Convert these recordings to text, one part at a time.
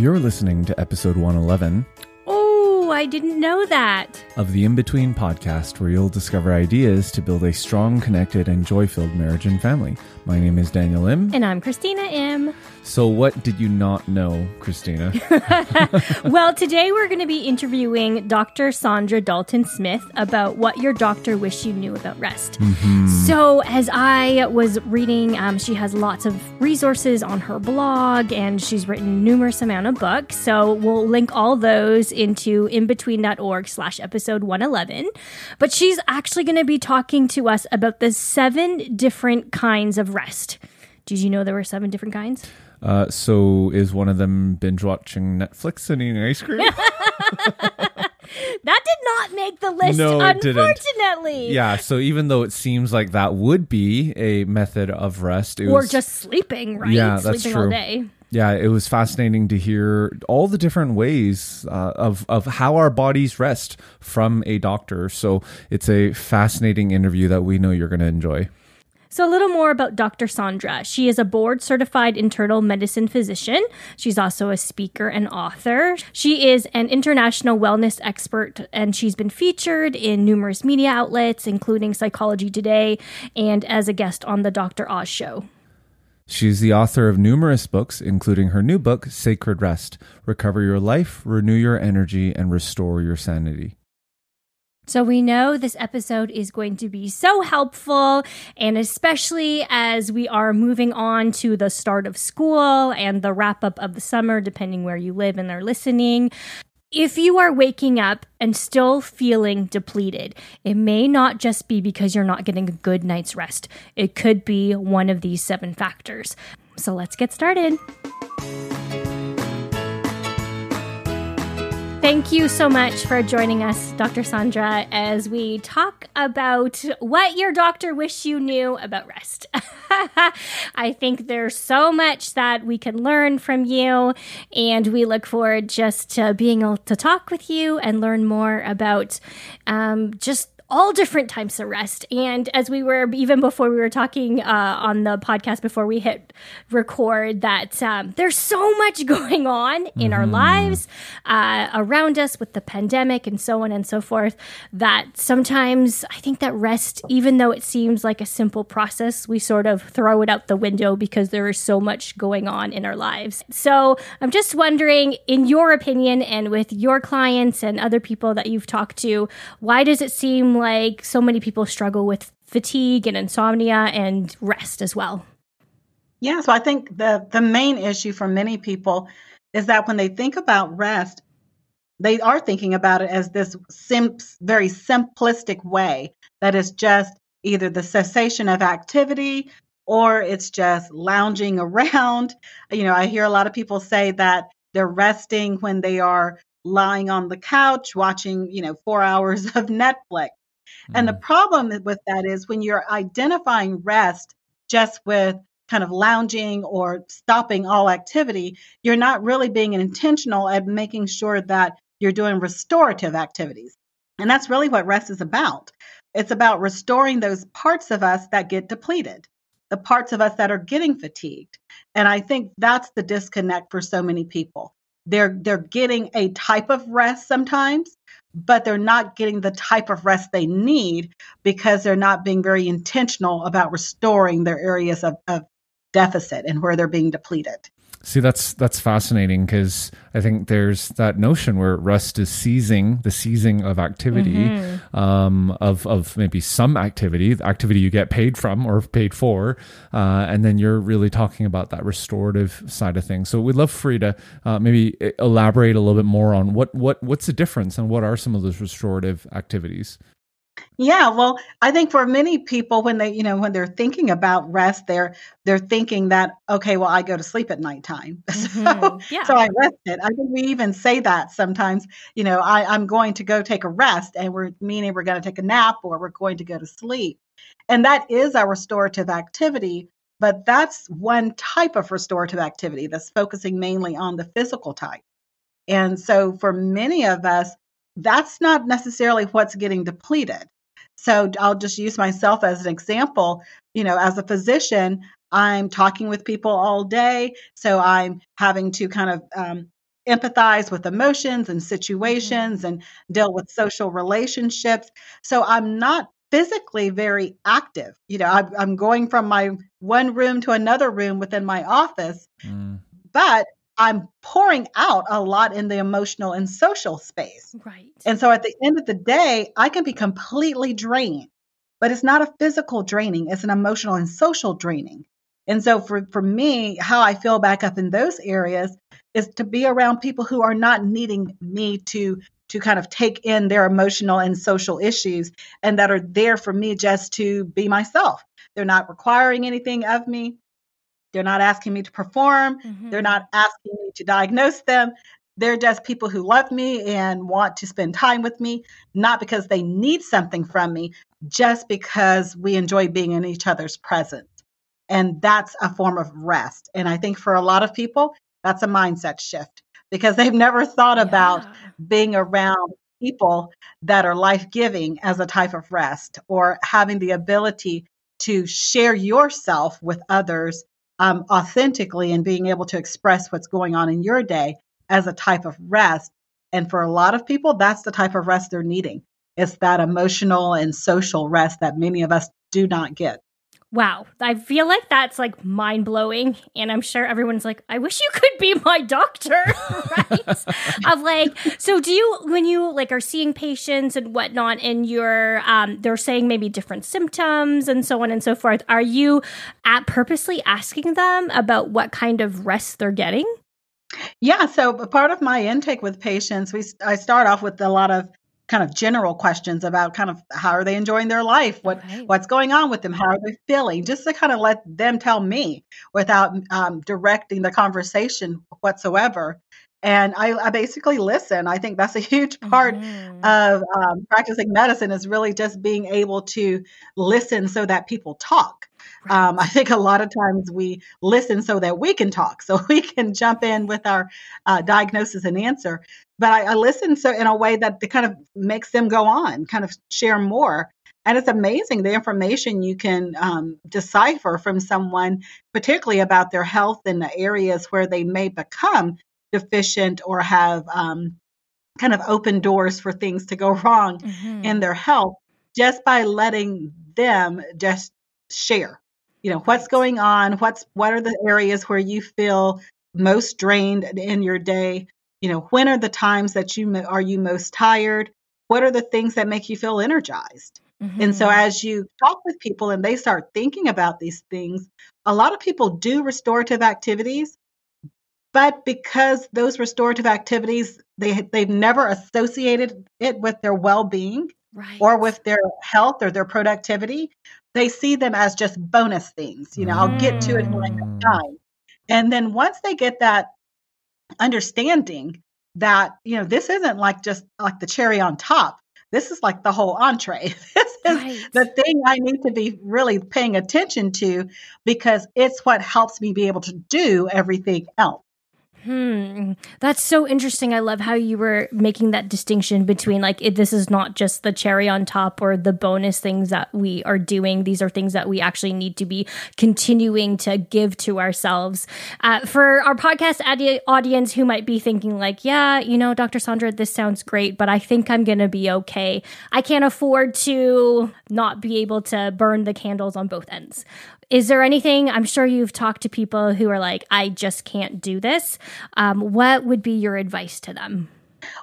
You're listening to episode 111 Oh, I didn't know that. of the Imbetween podcast, where you'll discover ideas to build a strong, connected, and joy filled marriage and family. My name is Daniel Im. And I'm Christina Im. So, what did you not know, Christina? well, today we're going to be interviewing Dr. Saundra Dalton-Smith about what your doctor wished you knew about rest. So, as I was reading, um, she has lots of resources on her blog and she's written numerous amount of books. So, we'll link all those into imbetween.org slash episode 111. But she's actually going to be talking to us about the seven different kinds of rest. Did you know there were seven different kinds? uh, so, is one of them binge watching Netflix and eating ice cream? That did not make the list, No, it didn't. unfortunately. yeah, so even though it seems like that would be a method of rest, it Or was just sleeping, right? Yeah, that's sleeping all true. day. Yeah, it was fascinating to hear all the different ways uh, of of how our bodies rest from a doctor. So it's a fascinating interview that we know you're going to enjoy. So, a little more about Dr. Saundra. She is a board certified internal medicine physician. She's also a speaker and author. She is an international wellness expert, and she's been featured in numerous media outlets, including Psychology Today and as a guest on The Dr. Oz Show. She's the author of numerous books, including her new book, Sacred Rest Recover Your Life, Renew Your Energy, and Restore Your Sanity. So we know this episode is going to be so helpful, and especially as we are moving on to the start of school and the wrap up of the summer, depending where you live and are listening. If you are waking up and still feeling depleted, it may not just be because you're not getting a good night's rest. It could be one of these seven factors. So let's get started. Thank you so much for joining us, Dr. Saundra, as we talk about what your doctor wished you knew about rest. I think there's so much that we can learn from you, and we look forward just to being able to talk with you and learn more about um, just all different types of rest. And as we were, even before we were talking uh, on the podcast, before we hit record, that um, there's so much going on in our lives uh, around us with the pandemic and so on and so forth, that sometimes I think that rest, even though it seems like a simple process, we sort of throw it out the window because there is so much going on in our lives. So I'm just wondering, in your opinion, and with your clients and other people that you've talked to, why does it seem like so many people struggle with fatigue and insomnia and rest as well? Yeah, so I think the the main issue for many people is that when they think about rest, they are thinking about it as this sim- very simplistic way that is just either the cessation of activity or it's just lounging around. You know, I hear a lot of people say that they're resting when they are lying on the couch watching, you know, 4 hours of Netflix. And the mm. problem with that is when you're identifying rest just with kind of lounging or stopping all activity, you're not really being intentional at making sure that you're doing restorative activities. And that's really what rest is about. It's about restoring those parts of us that get depleted, the parts of us that are getting fatigued. And I think that's the disconnect for so many people. They're they're getting a type of rest sometimes, but they're not getting the type of rest they need because they're not being very intentional about restoring their areas of, of deficit and where they're being depleted. See, that's that's fascinating because I think there's that notion where rest is seizing the seizing of activity, um, of of maybe some activity, the activity you get paid from or paid for, uh, and then you're really talking about that restorative side of things. So we'd love for you to uh, maybe elaborate a little bit more on what what what's the difference and what are some of those restorative activities. Yeah, well, I think for many people when they, you know, when they're thinking about rest, they're they're thinking that okay, well, I go to sleep at nighttime, mm-hmm. so yeah. so I rested. I think we even say that sometimes. You know, I, I'm going to go take a rest, and we're meaning we're going to take a nap or we're going to go to sleep, and that is a restorative activity. But that's one type of restorative activity that's focusing mainly on the physical type. And so for many of us, that's not necessarily what's getting depleted. So I'll just use myself as an example. You know, as a physician, I'm talking with people all day. So I'm having to kind of um, empathize with emotions and situations and deal with social relationships. So I'm not physically very active. You know, I'm, I'm going from my one room to another room within my office, mm. but I'm pouring out a lot in the emotional and social space. Right. And so at the end of the day, I can be completely drained, but it's not a physical draining, it's an emotional and social draining. And so for, for me, how I feel back up in those areas is to be around people who are not needing me to to kind of take in their emotional and social issues and that are there for me just to be myself. They're not requiring anything of me. They're not asking me to perform. Mm-hmm. They're not asking me to diagnose them. They're just people who love me and want to spend time with me, not because they need something from me, just because we enjoy being in each other's presence. And that's a form of rest. And I think for a lot of people, that's a mindset shift because they've never thought yeah. about being around people that are life giving as a type of rest or having the ability to share yourself with others um, authentically and being able to express what's going on in your day as a type of rest. And for a lot of people, that's the type of rest they're needing. It's that emotional and social rest that many of us do not get. Wow, I feel like that's like mind blowing, and I'm sure everyone's like, "I wish you could be my doctor." right? of like, so do you when you like are seeing patients and whatnot, and you're um, they're saying maybe different symptoms and so on and so forth. Are you at purposely asking them about what kind of rest they're getting? Yeah, so part of my intake with patients, we I start off with a lot of kind of general questions about kind of how are they enjoying their life what right. what's going on with them how are they feeling just to kind of let them tell me without um, directing the conversation whatsoever and I, I, basically listen i think that's a huge part mm-hmm. of um, practicing medicine is really just being able to listen so that people talk Right. Um, I think a lot of times we listen so that we can talk, so we can jump in with our uh, diagnosis and answer. But I, I listen so in a way that kind of makes them go on, kind of share more. And it's amazing the information you can um, decipher from someone, particularly about their health in the areas where they may become deficient or have um, kind of open doors for things to go wrong mm-hmm. in their health just by letting them just share you know what's going on what's what are the areas where you feel most drained in your day you know when are the times that you are you most tired what are the things that make you feel energized mm-hmm. and so mm-hmm. as you talk with people and they start thinking about these things a lot of people do restorative activities but because those restorative activities they they've never associated it with their well-being right. or with their health or their productivity they see them as just bonus things. You know, I'll get to it when I have mm. time. And then once they get that understanding that, you know, this isn't like just like the cherry on top. This is like the whole entree. This is right. the thing I need to be really paying attention to because it's what helps me be able to do everything else. Hmm. That's so interesting. I love how you were making that distinction between like it, this is not just the cherry on top or the bonus things that we are doing. These are things that we actually need to be continuing to give to ourselves. Uh, for our podcast audience who might be thinking like, yeah, you know, Dr. Saundra, this sounds great, but I think I'm going to be okay. I can't afford to not be able to burn the candles on both ends. Is there anything? I'm sure you've talked to people who are like, I just can't do this. Um, what would be your advice to them?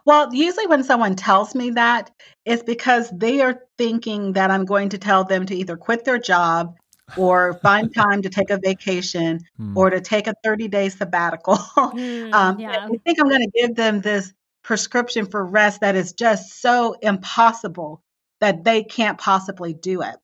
Well, usually when someone tells me that, it's because they are thinking that I'm going to tell them to either quit their job or find time to take a vacation hmm. or to take a 30 day sabbatical. Mm, um, yeah. I think I'm going to give them this prescription for rest that is just so impossible that they can't possibly do it.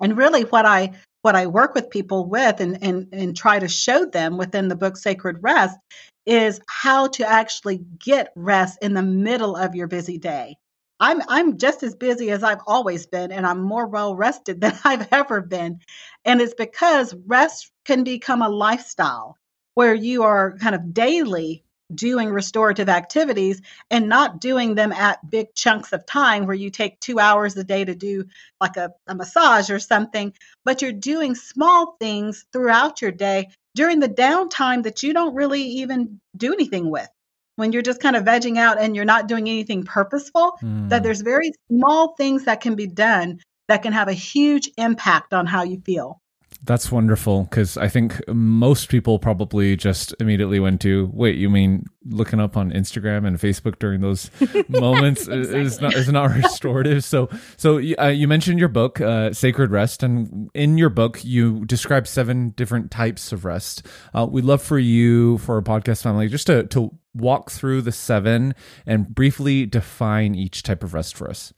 And really what I what I work with people with and, and, and try to show them within the book Sacred Rest is how to actually get rest in the middle of your busy day. I'm I'm just as busy as I've always been and I'm more well rested than I've ever been. And it's because rest can become a lifestyle where you are kind of daily doing restorative activities and not doing them at big chunks of time where you take two hours a day to do like a, a, massage or something, but you're doing small things throughout your day during the downtime that you don't really even do anything with. When you're just kind of vegging out and you're not doing anything purposeful, mm. that there's very small things that can be done that can have a huge impact on how you feel. That's wonderful because I think most people probably just immediately went to wait. You mean looking up on Instagram and Facebook during those moments exactly. is not is not restorative. So so uh, you mentioned your book, uh, Sacred Rest, and in your book you describe seven different types of rest. Uh, we'd love for you for our podcast family just to to walk through the seven and briefly define each type of rest for us.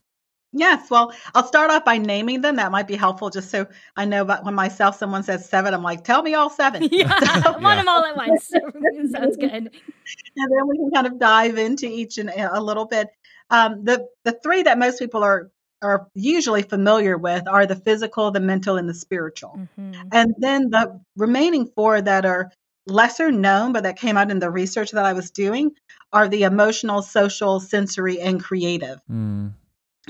Yes, well, I'll start off by naming them. That might be helpful, just so I know. But when myself, someone says seven, I'm like, tell me all seven. Yeah, so, I want them all at once. Sounds good. And then we can kind of dive into each and a little bit. Um, the the three that most people are are usually familiar with are the physical, the mental, and the spiritual. Mm-hmm. And then the remaining four that are lesser known, but that came out in the research that I was doing, are the emotional, social, sensory, and creative. Mm.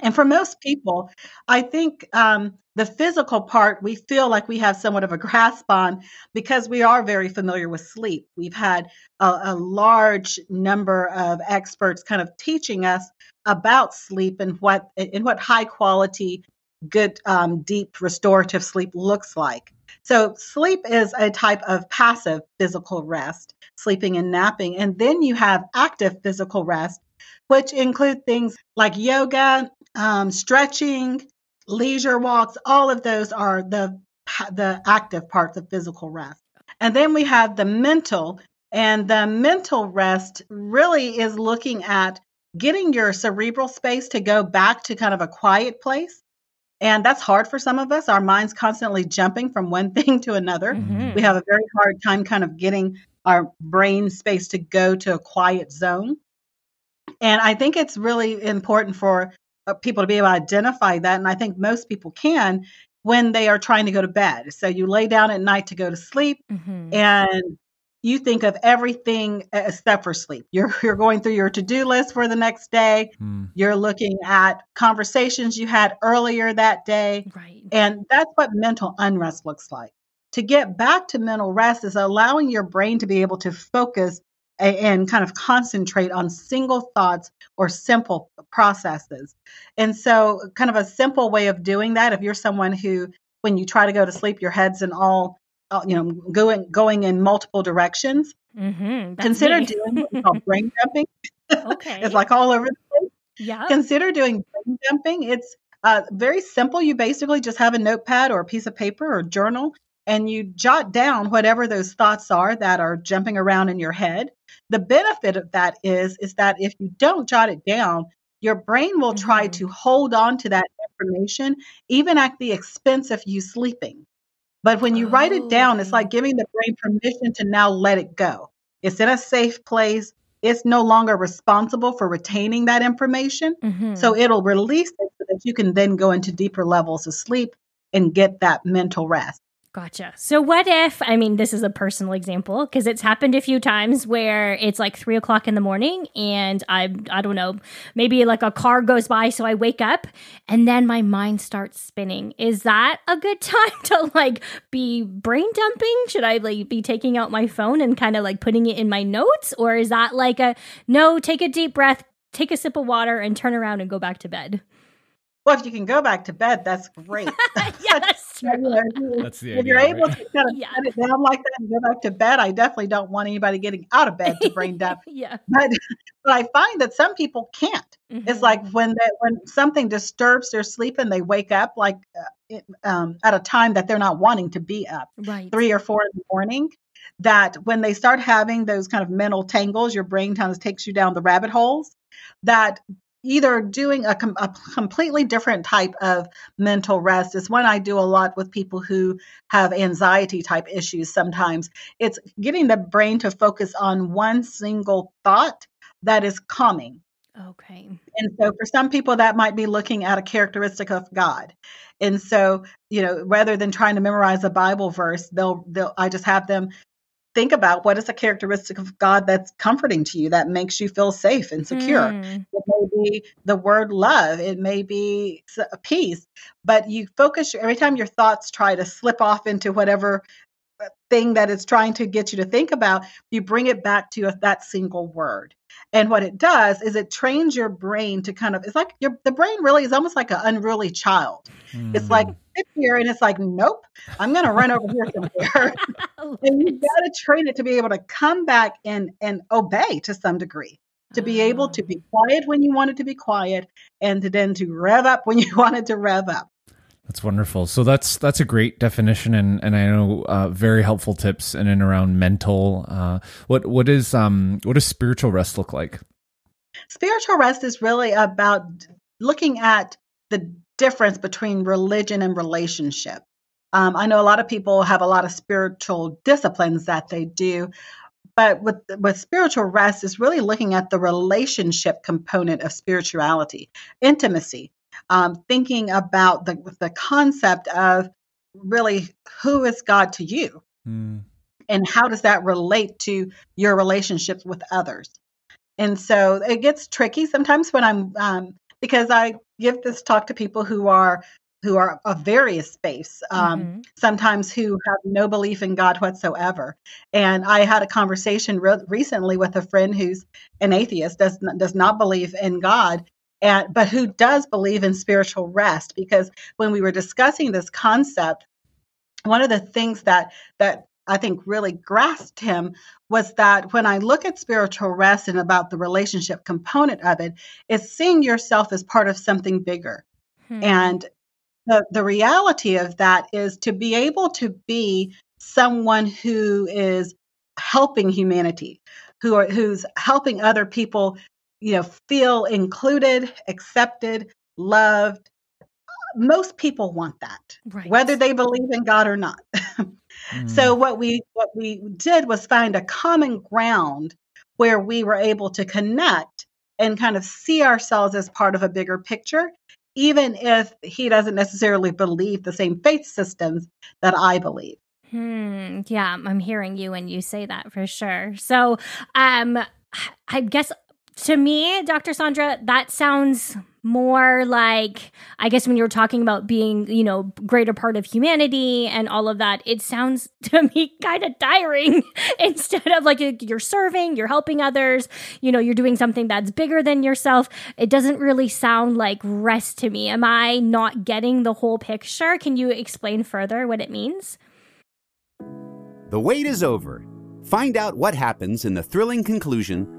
And for most people, I think um, the physical part we feel like we have somewhat of a grasp on because we are very familiar with sleep. We've had a, a large number of experts kind of teaching us about sleep and what and what high quality, good, um, deep restorative sleep looks like. So sleep is a type of passive physical rest, sleeping and napping, and then you have active physical rest, which include things like yoga, um, stretching, leisure walks, all of those are the the active parts of physical rest. And then we have the mental, and the mental rest really is looking at getting your cerebral space to go back to kind of a quiet place. And that's hard for some of us. Our mind's constantly jumping from one thing to another. Mm-hmm. We have a very hard time kind of getting our brain space to go to a quiet zone. And I think it's really important for uh, people to be able to identify that. And I think most people can when they are trying to go to bed. So you lay down at night to go to sleep mm-hmm. and you think of everything except for sleep. You're you're going through your to-do list for the next day. Mm. You're looking at conversations you had earlier that day. Right. And that's what mental unrest looks like. To get back to mental rest is allowing your brain to be able to focus and kind of concentrate on single thoughts or simple processes. And so, kind of a simple way of doing that, if you're someone who, when you try to go to sleep, your head's in all, you know, going going in multiple directions, mm-hmm, consider me. doing what's called brain dumping. Okay, it's like all over the place. Yeah. Consider doing brain dumping. It's uh, very simple. You basically just have a notepad or a piece of paper or journal, and you jot down whatever those thoughts are that are jumping around in your head. The benefit of that is is that if you don't jot it down, your brain will try mm-hmm. to hold on to that information even at the expense of you sleeping. But when you oh, write it down, it's like giving the brain permission to now let it go. It's in a safe place. It's no longer responsible for retaining that information. Mm-hmm. So it'll release it so that you can then go into deeper levels of sleep and get that mental rest. Gotcha. So, what if, I mean, this is a personal example because it's happened a few times where it's like three o'clock in the morning and I, I don't know, maybe like a car goes by. So I wake up and then my mind starts spinning. Is that a good time to like be brain dumping? Should I like be taking out my phone and kind of like putting it in my notes? Or is that like a no, take a deep breath, take a sip of water and turn around and go back to bed? Well, if you can go back to bed, that's great. yeah, that's true. that's the idea, if you're able to kind of yeah. it down like that and go back to bed, I definitely don't want anybody getting out of bed to brain dump. yeah. But, but I find that some people can't. Mm-hmm. It's like when they, when something disturbs their sleep and they wake up like uh, um, at a time that they're not wanting to be up, right. three or four in the morning. That when they start having those kind of mental tangles, your brain kind of takes you down the rabbit holes. That either doing a, com- a, completely different type of mental rest is one I do a lot with people who have anxiety type issues sometimes. It's getting the brain to focus on one single thought that is calming. Okay. And so for some people, that might be looking at a characteristic of God. And so, you know, rather than trying to memorize a Bible verse, they'll, they'll, I just have them think about what is a characteristic of God that's comforting to you, that makes you feel safe and secure. Mm. It may be the word love, it may be peace, but you focus every time your thoughts try to slip off into whatever thing that it's trying to get you to think about, you bring it back to that single word. And what it does is it trains your brain to kind of, it's like your, the brain really is almost like an unruly child. Mm. It's like, hmm. Sit here and it's like, nope, I'm going to run over here somewhere. and you've got to train it to be able to come back and, and obey to some degree to be able to be quiet when you wanted to be quiet and to then to rev up when you wanted to rev up that's wonderful. So that's that's a great definition, and and I know uh, very helpful tips in and around mental. Uh, what what is um what does spiritual rest look like? Spiritual rest is really about looking at the difference between religion and relationship. Um, I know a lot of people have a lot of spiritual disciplines that they do, but with with spiritual rest is really looking at the relationship component of spirituality, intimacy um, thinking about the the concept of really who is God to you, mm. and how does that relate to your relationships with others. And so it gets tricky sometimes when I'm um, because I give this talk to people who are who are of various faiths, um, mm-hmm. sometimes who have no belief in God whatsoever. And I had a conversation re- recently with a friend who's an atheist, does not, does not believe in God, and but who does believe in spiritual rest because when we were discussing this concept one of the things that that I think really grasped him was that when I look at spiritual rest and about the relationship component of it, is seeing yourself as part of something bigger. Hmm. And the, the reality of that is to be able to be someone who is helping humanity, who are, who's helping other people you know, feel included, accepted, loved. Most people want that, right. whether they believe in God or not. mm. So what we what we did was find a common ground where we were able to connect and kind of see ourselves as part of a bigger picture, even if he doesn't necessarily believe the same faith systems that I believe. Hmm. Yeah, I'm hearing you when you say that for sure. So, um, I guess to me, Dr. Saundra, that sounds more like I guess when you're talking about being, you know, greater part of humanity and all of that, it sounds to me kind of tiring instead of like you're serving, you're helping others, you know, you're doing something that's bigger than yourself. It doesn't really sound like rest to me. Am I not getting the whole picture? Can you explain further what it means? The wait is over. Find out what happens in the thrilling conclusion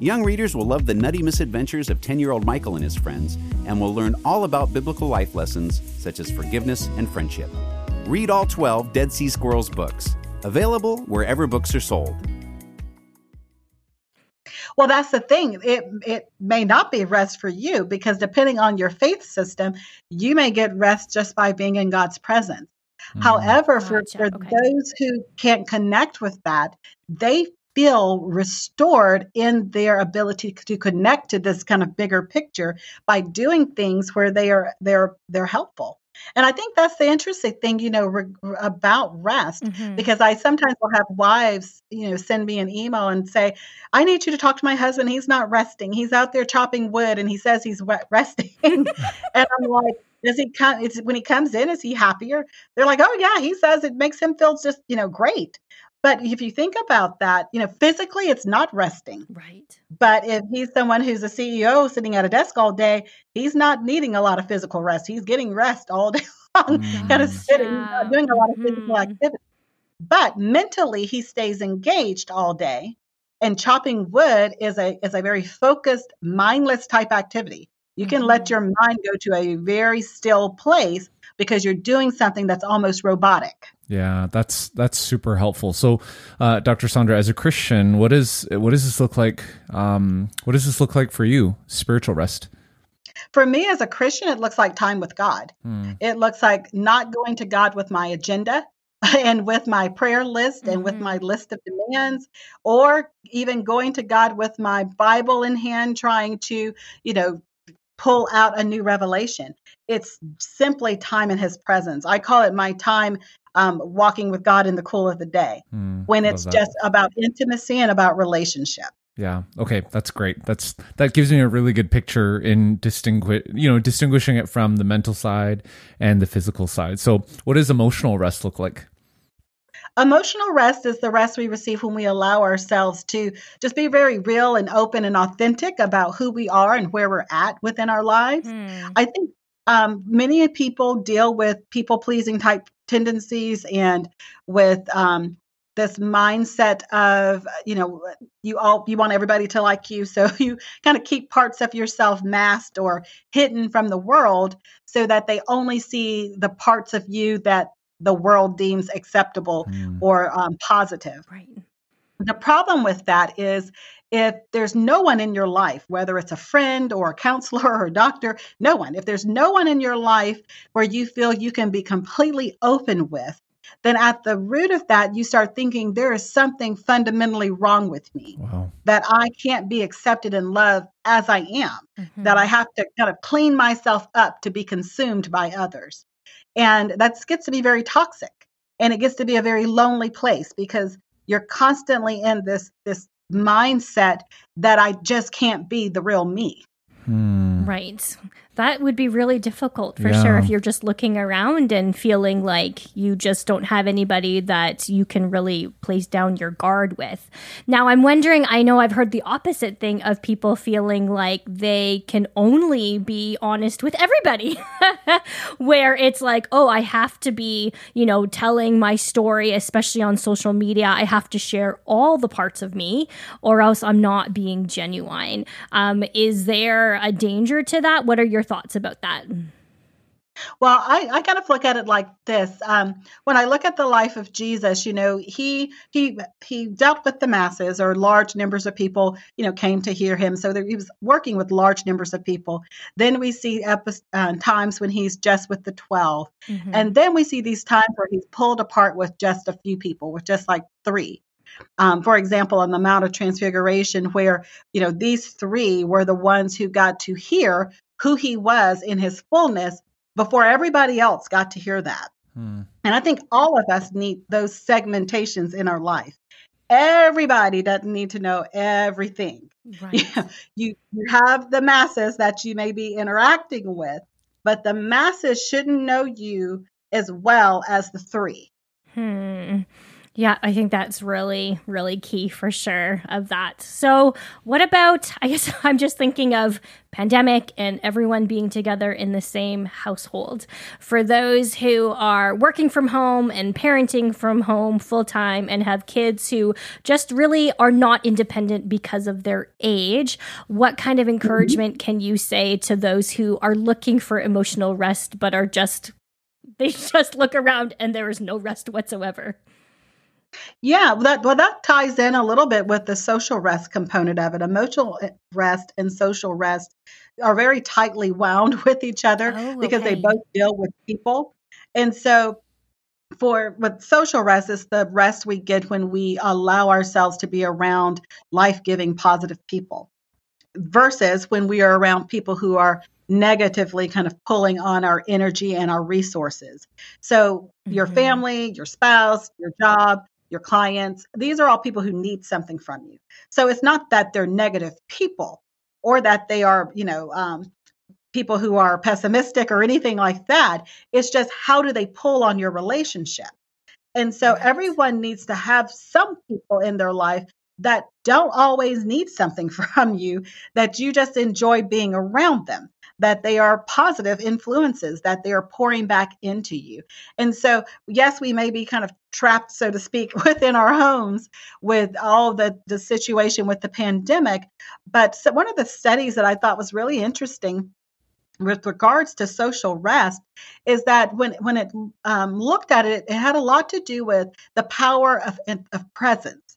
Young readers will love the nutty misadventures of 10 year old Michael and his friends and will learn all about biblical life lessons such as forgiveness and friendship. Read all 12 Dead Sea Squirrels books, available wherever books are sold. Well, that's the thing. It it may not be rest for you because depending on your faith system, you may get rest just by being in God's presence. Mm-hmm. However, for, gotcha. for okay. those who can't connect with that, they feel restored in their ability to connect to this kind of bigger picture by doing things where they are they're they're helpful. And I think that's the interesting thing, you know, re- about rest, mm-hmm. because I sometimes will have wives, you know, send me an email and say, "I need you to talk to my husband. He's not resting. He's out there chopping wood, and he says he's resting." and I'm like, does he come? Is when he comes in, is he happier? They're like, "Oh yeah, he says it makes him feel just, you know, great." But if you think about that, you know, physically it's not resting. Right. But if he's someone who's a CEO sitting at a desk all day, he's not needing a lot of physical rest. He's getting rest all day long, mm. kind of sitting, yeah. doing a lot of physical mm-hmm. activity. but mentally he stays engaged all day. And chopping wood is a is a very focused, mindless type activity. You can mm-hmm. let your mind go to a very still place because you're doing something that's almost robotic. Yeah, that's that's super helpful. So, uh, Dr. Saundra, as a Christian, what is what does this look like? Um, what does this look like for you? Spiritual rest. For me as a Christian, it looks like time with God. Hmm. It looks like not going to God with my agenda and with my prayer list and mm-hmm. with my list of demands, or even going to God with my Bible in hand, trying to, you know, pull out a new revelation. It's simply time in His presence. I call it my time um, walking with God in the cool of the day mm, when it's just about intimacy and about relationship. Yeah. Okay, that's great. That's that gives me a really good picture in distinguish, you know, distinguishing it from the mental side and the physical side. So, what does emotional rest look like? Emotional rest is the rest we receive when we allow ourselves to just be very real and open and authentic about who we are and where we're at within our lives. Hmm. I think um, many people deal with people pleasing type tendencies and with um, this mindset of you know you all you want everybody to like you so you kind of keep parts of yourself masked or hidden from the world so that they only see the parts of you that the world deems acceptable mm. or um, positive right the problem with that is if there's no one in your life, whether it's a friend or a counselor or a doctor, no one, if there's no one in your life where you feel you can be completely open with, then at the root of that, you start thinking there is something fundamentally wrong with me, wow. that I can't be accepted and loved as I am, mm-hmm. that I have to kind of clean myself up to be consumed by others. And that gets to be very toxic and it gets to be a very lonely place because you're constantly in this this mindset that I just can't be the real me. Hmm. Right that would be really difficult for yeah. sure if you're just looking around and feeling like you just don't have anybody that you can really place down your guard with. Now, I'm wondering, I know I've heard the opposite thing of people feeling like they can only be honest with everybody, where it's like, oh, I have to be, you know, telling my story, especially on social media. I have to share all the parts of me, or else I'm not being genuine. Um, is there a danger to that? What are your thoughts about that? Well, I, I kind of look at it like this. Um, when I look at the life of Jesus, you know, he he he dealt with the masses or large numbers of people, you know, came to hear him. So there, he was working with large numbers of people. Then we see uh, times when he's just with the 12 mm-hmm. and then we see these times where he's pulled apart with just a few people, with just like three. Um, for example, on the Mount of Transfiguration, where you know these three were the ones who got to hear who he was in his fullness before everybody else got to hear that. Hmm. And I think all of us need those segmentations in our life. Everybody doesn't need to know everything. Right. you, you have the masses that you may be interacting with, but the masses shouldn't know you as well as the three. Hmm. Yeah, I think that's really, really key for sure of that. So, what about? I guess I'm just thinking of pandemic and everyone being together in the same household. For those who are working from home and parenting from home full time and have kids who just really are not independent because of their age, what kind of mm-hmm. encouragement can you say to those who are looking for emotional rest but are just they just look around and there is no rest whatsoever? Yeah, well that well that ties in a little bit with the social rest component of it. Emotional eh, rest and social rest are very tightly wound with each other oh, because they both deal with people. And so for with social rest is the rest we get when we allow ourselves to be around life-giving positive people versus when we are around people who are negatively kind of pulling on our energy and our resources. So, your mm-hmm. family, your spouse, your job, your clients. These are all people who need something from you. So it's not that they're negative people or that they are, you know, um, people who are pessimistic or anything like that. It's just how do they pull on your relationship? And so everyone needs to have some people in their life that don't always need something from you, that you just enjoy being around them. That they are positive influences, that they are pouring back into you. And so, yes, we may be kind of trapped, so to speak, within our homes with all the, the situation with the pandemic. But so one of the studies that I thought was really interesting with regards to social rest is that when when it um, looked at it, it had a lot to do with the power of, of presence.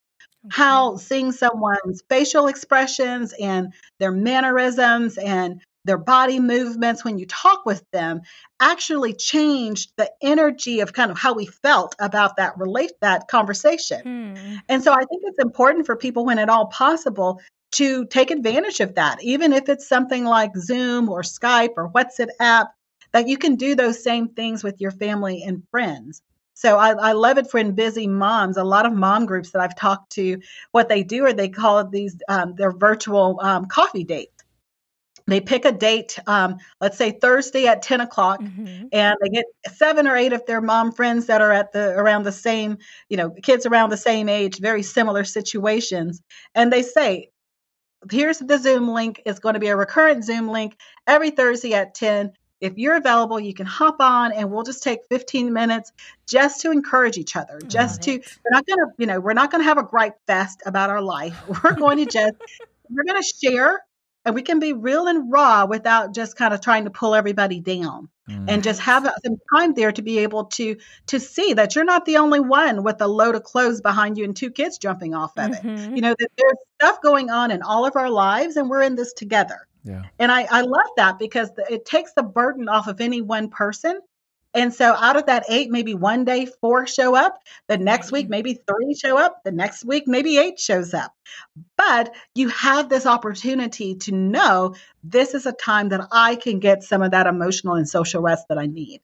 How seeing someone's facial expressions and their mannerisms and their body movements when you talk with them actually changed the energy of kind of how we felt about that relate that conversation. Hmm. And so I think it's important for people when at all possible to take advantage of that, even if it's something like Zoom or Skype or WhatsApp, that you can do those same things with your family and friends. So I, I, love it for busy moms. A lot of mom groups that I've talked to, what they do are they call these um, their virtual um, coffee dates. They pick a date, um, let's say Thursday at 10 o'clock, mm-hmm. and they get seven or eight of their mom friends that are at the around the same, you know, kids around the same age, very similar situations. And they say, here's the Zoom link. It's going to be a recurrent Zoom link every Thursday at 10. If you're available, you can hop on and we'll just take 15 minutes just to encourage each other. Just to, we're not going to, you know, we're not going to have a gripe fest about our life. We're going to just, we're going to share and we can be real and raw without just kind of trying to pull everybody down mm. and just have some time there to be able to to see that you're not the only one with a load of clothes behind you and two kids jumping off of mm-hmm. it you know that there's stuff going on in all of our lives and we're in this together yeah. and I, I love that because it takes the burden off of any one person and so out of that eight, maybe one day four show up. The next week, mm-hmm. maybe three show up. The next week, maybe eight shows up. But you have this opportunity to know this is a time that I can get some of that emotional and social rest that I need.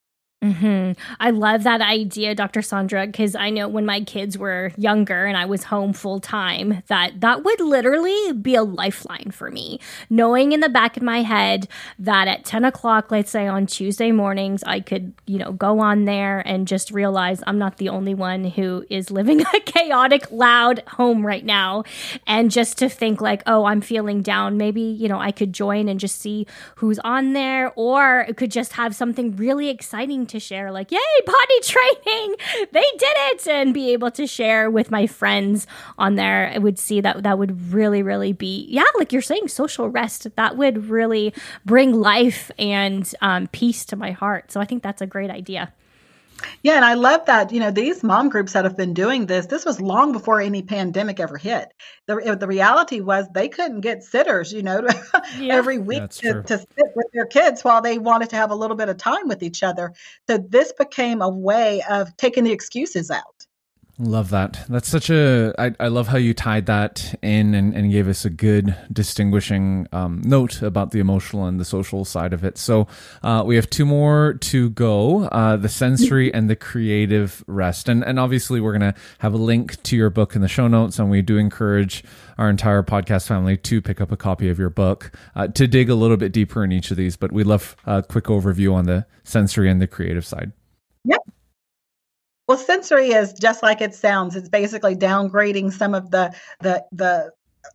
Mm-hmm. I love that idea, Dr. Saundra, because I know when my kids were younger and I was home full time, that that would literally be a lifeline for me. Knowing in the back of my head that at 10 o'clock, let's say on Tuesday mornings, I could, you know, go on there and just realize I'm not the only one who is living a chaotic, loud home right now. And just to think, like, oh, I'm feeling down. Maybe, you know, I could join and just see who's on there, or it could just have something really exciting to share, like, yay, potty training, they did it, and be able to share with my friends on there. I would see that that would really, really be, yeah, like you're saying, social rest. That would really bring life and um, peace to my heart. So I think that's a great idea. Yeah, and I love that, you know, these mom groups that have been doing this, this was long before any pandemic ever hit. The, the reality was they couldn't get sitters, you know, yeah. every week to, to sit with their kids while they wanted to have a little bit of time with each other. So this became a way of taking the excuses out. Love that. That's such a. I, I love how you tied that in and, and gave us a good distinguishing um, note about the emotional and the social side of it. So uh, we have two more to go uh, the sensory and the creative rest. And, and obviously, we're going to have a link to your book in the show notes. And we do encourage our entire podcast family to pick up a copy of your book uh, to dig a little bit deeper in each of these. But we love a quick overview on the sensory and the creative side. Yep. Well, sensory is just like it sounds. It's basically downgrading some of the the the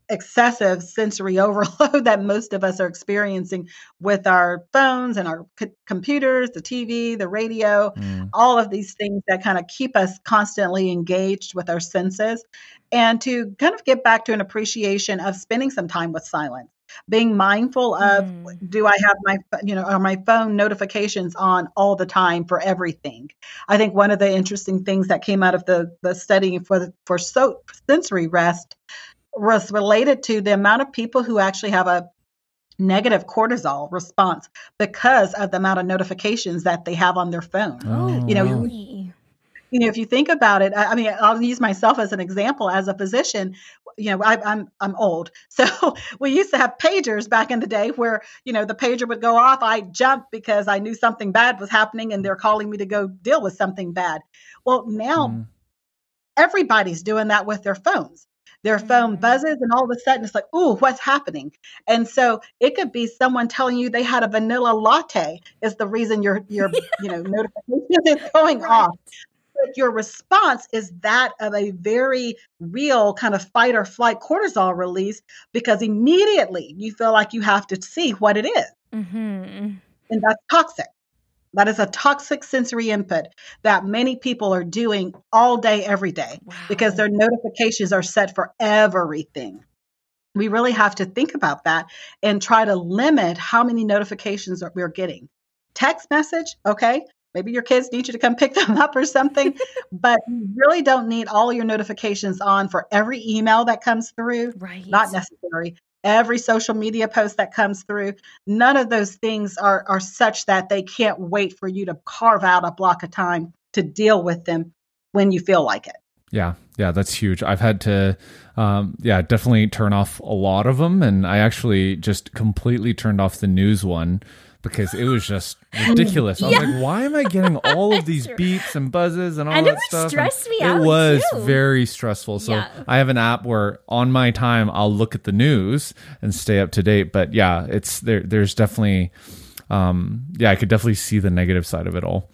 excessive sensory overload that most of us are experiencing with our phones and our c- computers, the TV, the radio, mm. all of these things that kind of keep us constantly engaged with our senses. And to kind of get back to an appreciation of spending some time with silence being mindful of mm. do I have my you know are my phone notifications on all the time for everything. I think one of the interesting things that came out of the the study for the, for so, sensory rest was related to the amount of people who actually have a negative cortisol response because of the amount of notifications that they have on their phone. Oh, you know, you know, if you think about it, I, I mean, I'll use myself as an example. As a physician, you know, I, I'm I'm old, so we used to have pagers back in the day where you know the pager would go off. I jumped because I knew something bad was happening, and they're calling me to go deal with something bad. Well, now mm. everybody's doing that with their phones their phone mm. buzzes and all of a sudden it's like ooh what's happening and so it could be someone telling you they had a vanilla latte is the reason your your you know notification is going off your response is that of a very real kind of fight or flight cortisol release, because immediately you feel like you have to see what it is. Mm-hmm. And that's toxic. That is a toxic sensory input that many people are doing all day, every day, wow. because their notifications are set for everything. We really have to think about that and try to limit how many notifications that we're getting. Text message, okay, maybe your kids need you to come pick them up or something, but you really don't need all your notifications on for every email that comes through. Right. Not necessary every social media post that comes through none of those things are are such that they can't wait for you to carve out a block of time to deal with them when you feel like it yeah yeah that's huge i've had to um, yeah definitely turn off a lot of them and i actually just completely turned off the news one because it was just ridiculous. I was like, why am I getting all of these beeps and buzzes and all and that it stuff? Stress me it out. It was too. very stressful. So yeah. I have an app where on my time I'll look at the news and stay up to date. But yeah, it's there. There's definitely, um, yeah, I could definitely see the negative side of it all.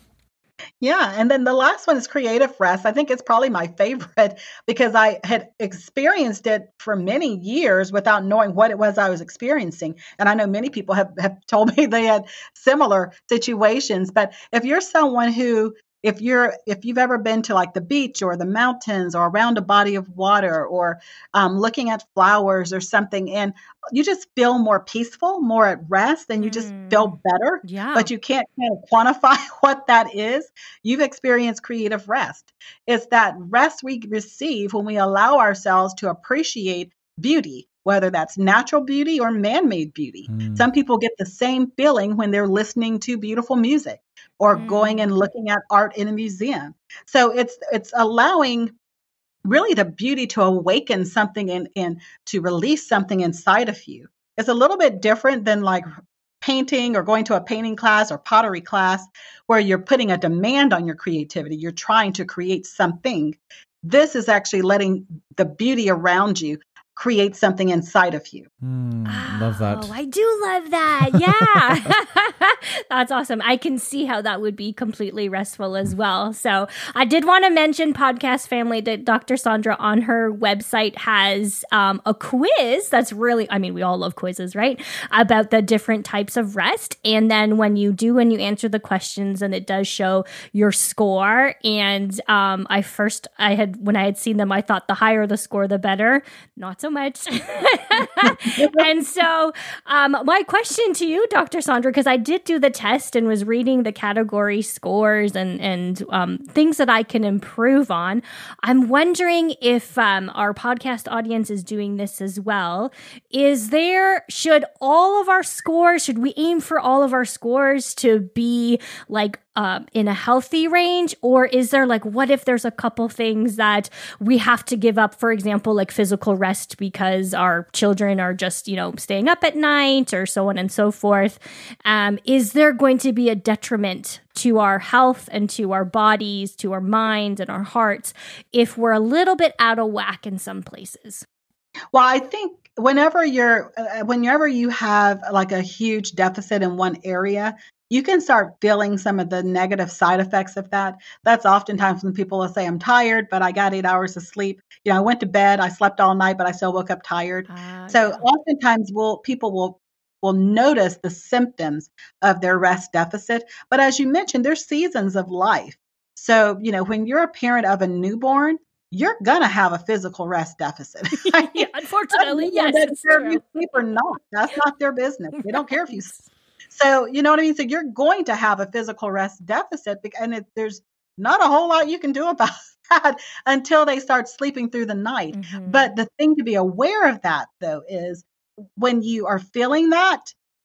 Yeah. And then the last one is creative rest. I think it's probably my favorite because I had experienced it for many years without knowing what it was I was experiencing. And I know many people have, have told me they had similar situations. But if you're someone who if you're if you've ever been to like the beach or the mountains or around a body of water or um, looking at flowers or something and you just feel more peaceful more at rest and you just feel mm. better yeah. but you can't kind of quantify what that is. You've experienced creative rest. It's that rest we receive when we allow ourselves to appreciate beauty whether that's natural beauty or man made beauty. Mm. Some people get the same feeling when they're listening to beautiful music or mm. going and looking at art in a museum. So it's it's allowing really the beauty to awaken something and, and to release something inside of you. It's a little bit different than like painting or going to a painting class or pottery class where you're putting a demand on your creativity. You're trying to create something. This is actually letting the beauty around you create something inside of you. Mm, love that. Oh, I do love that. Yeah. That's awesome. I can see how that would be completely restful as well. So, I did want to mention podcast family that Dr. Saundra on her website has um, a quiz that's really, I mean, we all love quizzes, right? About the different types of rest. And then when you do, when you answer the questions, and it does show your score. And um, I first, I had, when I had seen them, I thought the higher the score, the better. Not so so much. and so, um, my question to you, Dr. Saundra, because I did do the test and was reading the category scores and and um, things that I can improve on. I'm wondering if um, our podcast audience is doing this as well. Is there should all of our scores should we aim for all of our scores to be like uh, in a healthy range? Or is there like, what if there's a couple things that we have to give up, for example, like physical rest because our children are just, you know, staying up at night or so on and so forth? Um, is there going to be a detriment to our health and to our bodies, to our minds and our hearts if we're a little bit out of whack in some places? Well, I think whenever you're uh, whenever you have like a huge deficit in one area you can start feeling some of the negative side effects of that. That's oftentimes when people will say, I'm tired, but I got eight hours of sleep. You know, I went to bed, I slept all night, but I still woke up tired. Uh, so yeah. oftentimes will people will will notice the symptoms of their rest deficit. But as you mentioned, there's seasons of life. So, you know, when you're a parent of a newborn, you're gonna have a physical rest deficit. yeah, unfortunately, yes. If you sleep or not. That's not their business. They don't care if you so, you know what I mean? So you're going to have a physical rest deficit and it, there's not a whole lot you can do about that until they start sleeping through the night. Mm-hmm. But the thing to be aware of that though is when you are feeling that,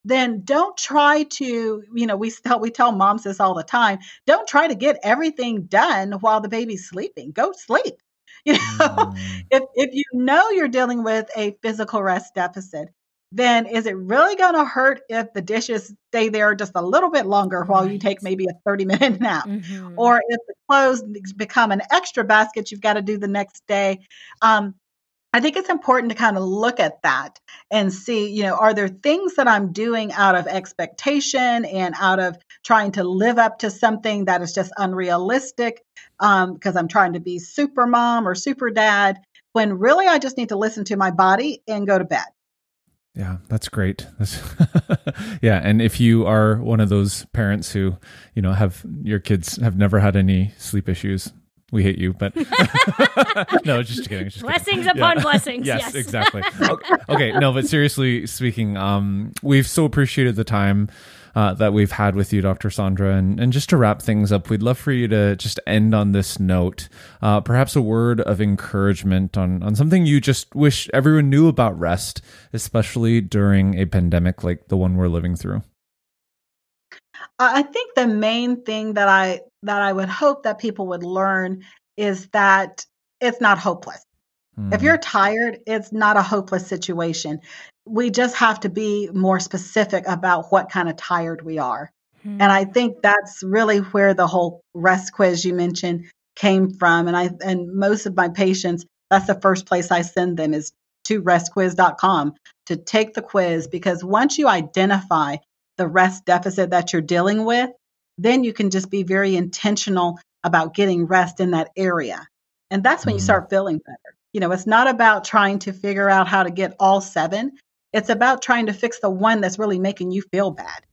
then don't try to, you know, we tell we tell moms this all the time. Don't try to get everything done while the baby's sleeping. Go sleep. You know, mm. if if you know you're dealing with a physical rest deficit, then is it really going to hurt if the dishes stay there just a little bit longer while you take maybe a 30 minute nap? Mm-hmm. Or if the clothes become an extra basket you've got to do the next day? Um, I think it's important to kind of look at that and see, you know, are there things that I'm doing out of expectation and out of trying to live up to something that is just unrealistic because um, I'm trying to be super mom or super dad when really I just need to listen to my body and go to bed. Yeah, that's great. That's yeah, and if you are one of those parents who, you know, have your kids have never had any sleep issues, we hate you, but no, just kidding. Just blessings kidding. upon yeah. blessings. yes, yes. exactly. Okay, okay, no, but seriously speaking, um, we've so appreciated the time uh, that we've had with you, Dr. Saundra, and and just to wrap things up, we'd love for you to just end on this note, uh, perhaps a word of encouragement on on something you just wish everyone knew about rest, especially during a pandemic like the one we're living through. I think the main thing that I that I would hope that people would learn is that it's not hopeless. Mm. If hmm. you're tired, it's not a hopeless situation. We just have to be more specific about what kind of tired we are. Mm. And I think that's really where the whole rest quiz you mentioned came from. And I and most of my patients, that's the first place I send them is to restquiz.com to take the quiz because once you identify the rest deficit that you're dealing with, then you can just be very intentional about getting rest in that area. And that's when mm-hmm. you start feeling better. You know, it's not about trying to figure out how to get all seven. It's about trying to fix the one that's really making you feel bad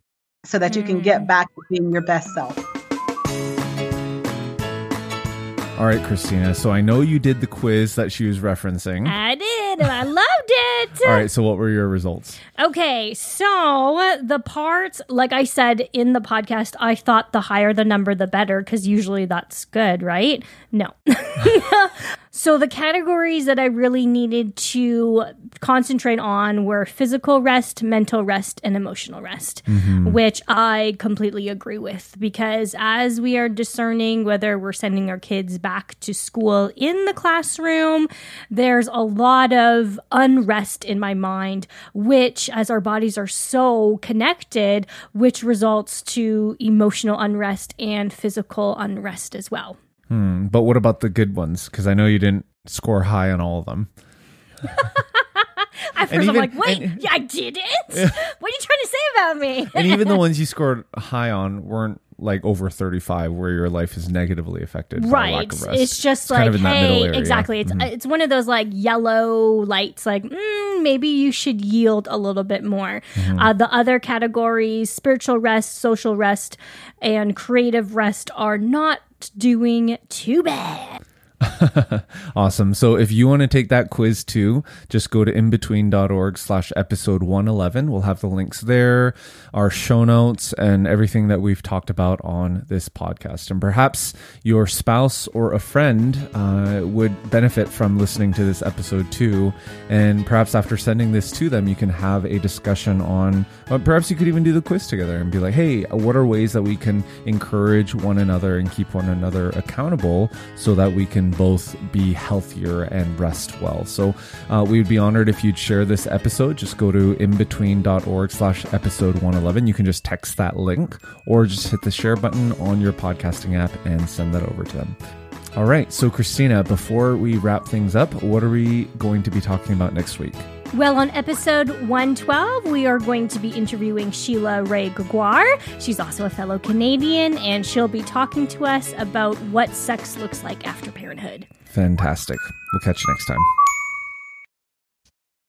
so that you can get mm. back to being your best self. All right, Christina. So I know you did the quiz that she was referencing. I did. I loved it. All right. So what were your results? Okay. So the parts, like I said in the podcast, I thought the higher the number, the better, because usually that's good, right? No. So the categories that I really needed to concentrate on were physical rest, mental rest, and emotional rest, mm-hmm. which I completely agree with because as we are discerning whether we're sending our kids back to school in the classroom, there's a lot of unrest in my mind, which as our bodies are so connected, which results to emotional unrest and physical unrest as well. Hmm. But what about the good ones? Because I know you didn't score high on all of them. At first, I'm like, wait, and, yeah, I didn't. what are you trying to say about me? and even the ones you scored high on weren't like over 35 where your life is negatively affected right it's just it's like kind of hey exactly it's mm-hmm. it's one of those like yellow lights like mm, maybe you should yield a little bit more mm-hmm. uh, the other categories spiritual rest social rest and creative rest are not doing too bad awesome. So if you want to take that quiz too, just go to imbetween.org slash episode 111. We'll have the links there, our show notes, and everything that we've talked about on this podcast. And perhaps your spouse or a friend uh, would benefit from listening to this episode too. And perhaps after sending this to them, you can have a discussion on, well, perhaps you could even do the quiz together and be like, hey, what are ways that we can encourage one another and keep one another accountable so that we both be healthier and rest well. So uh, we would be honored if you'd share this episode. Just go to imbetween.org slash episode 111. You can just text that link or just hit the share button on your podcasting app and send that over to them. All right. So, Christina, before we wrap things up, what are we going to be talking about next week? Well, on episode 112, we are going to be interviewing Sheila Wray Gregoire. She's also a fellow Canadian, and she'll be talking to us about what sex looks like after parenthood. Fantastic. We'll catch you next time.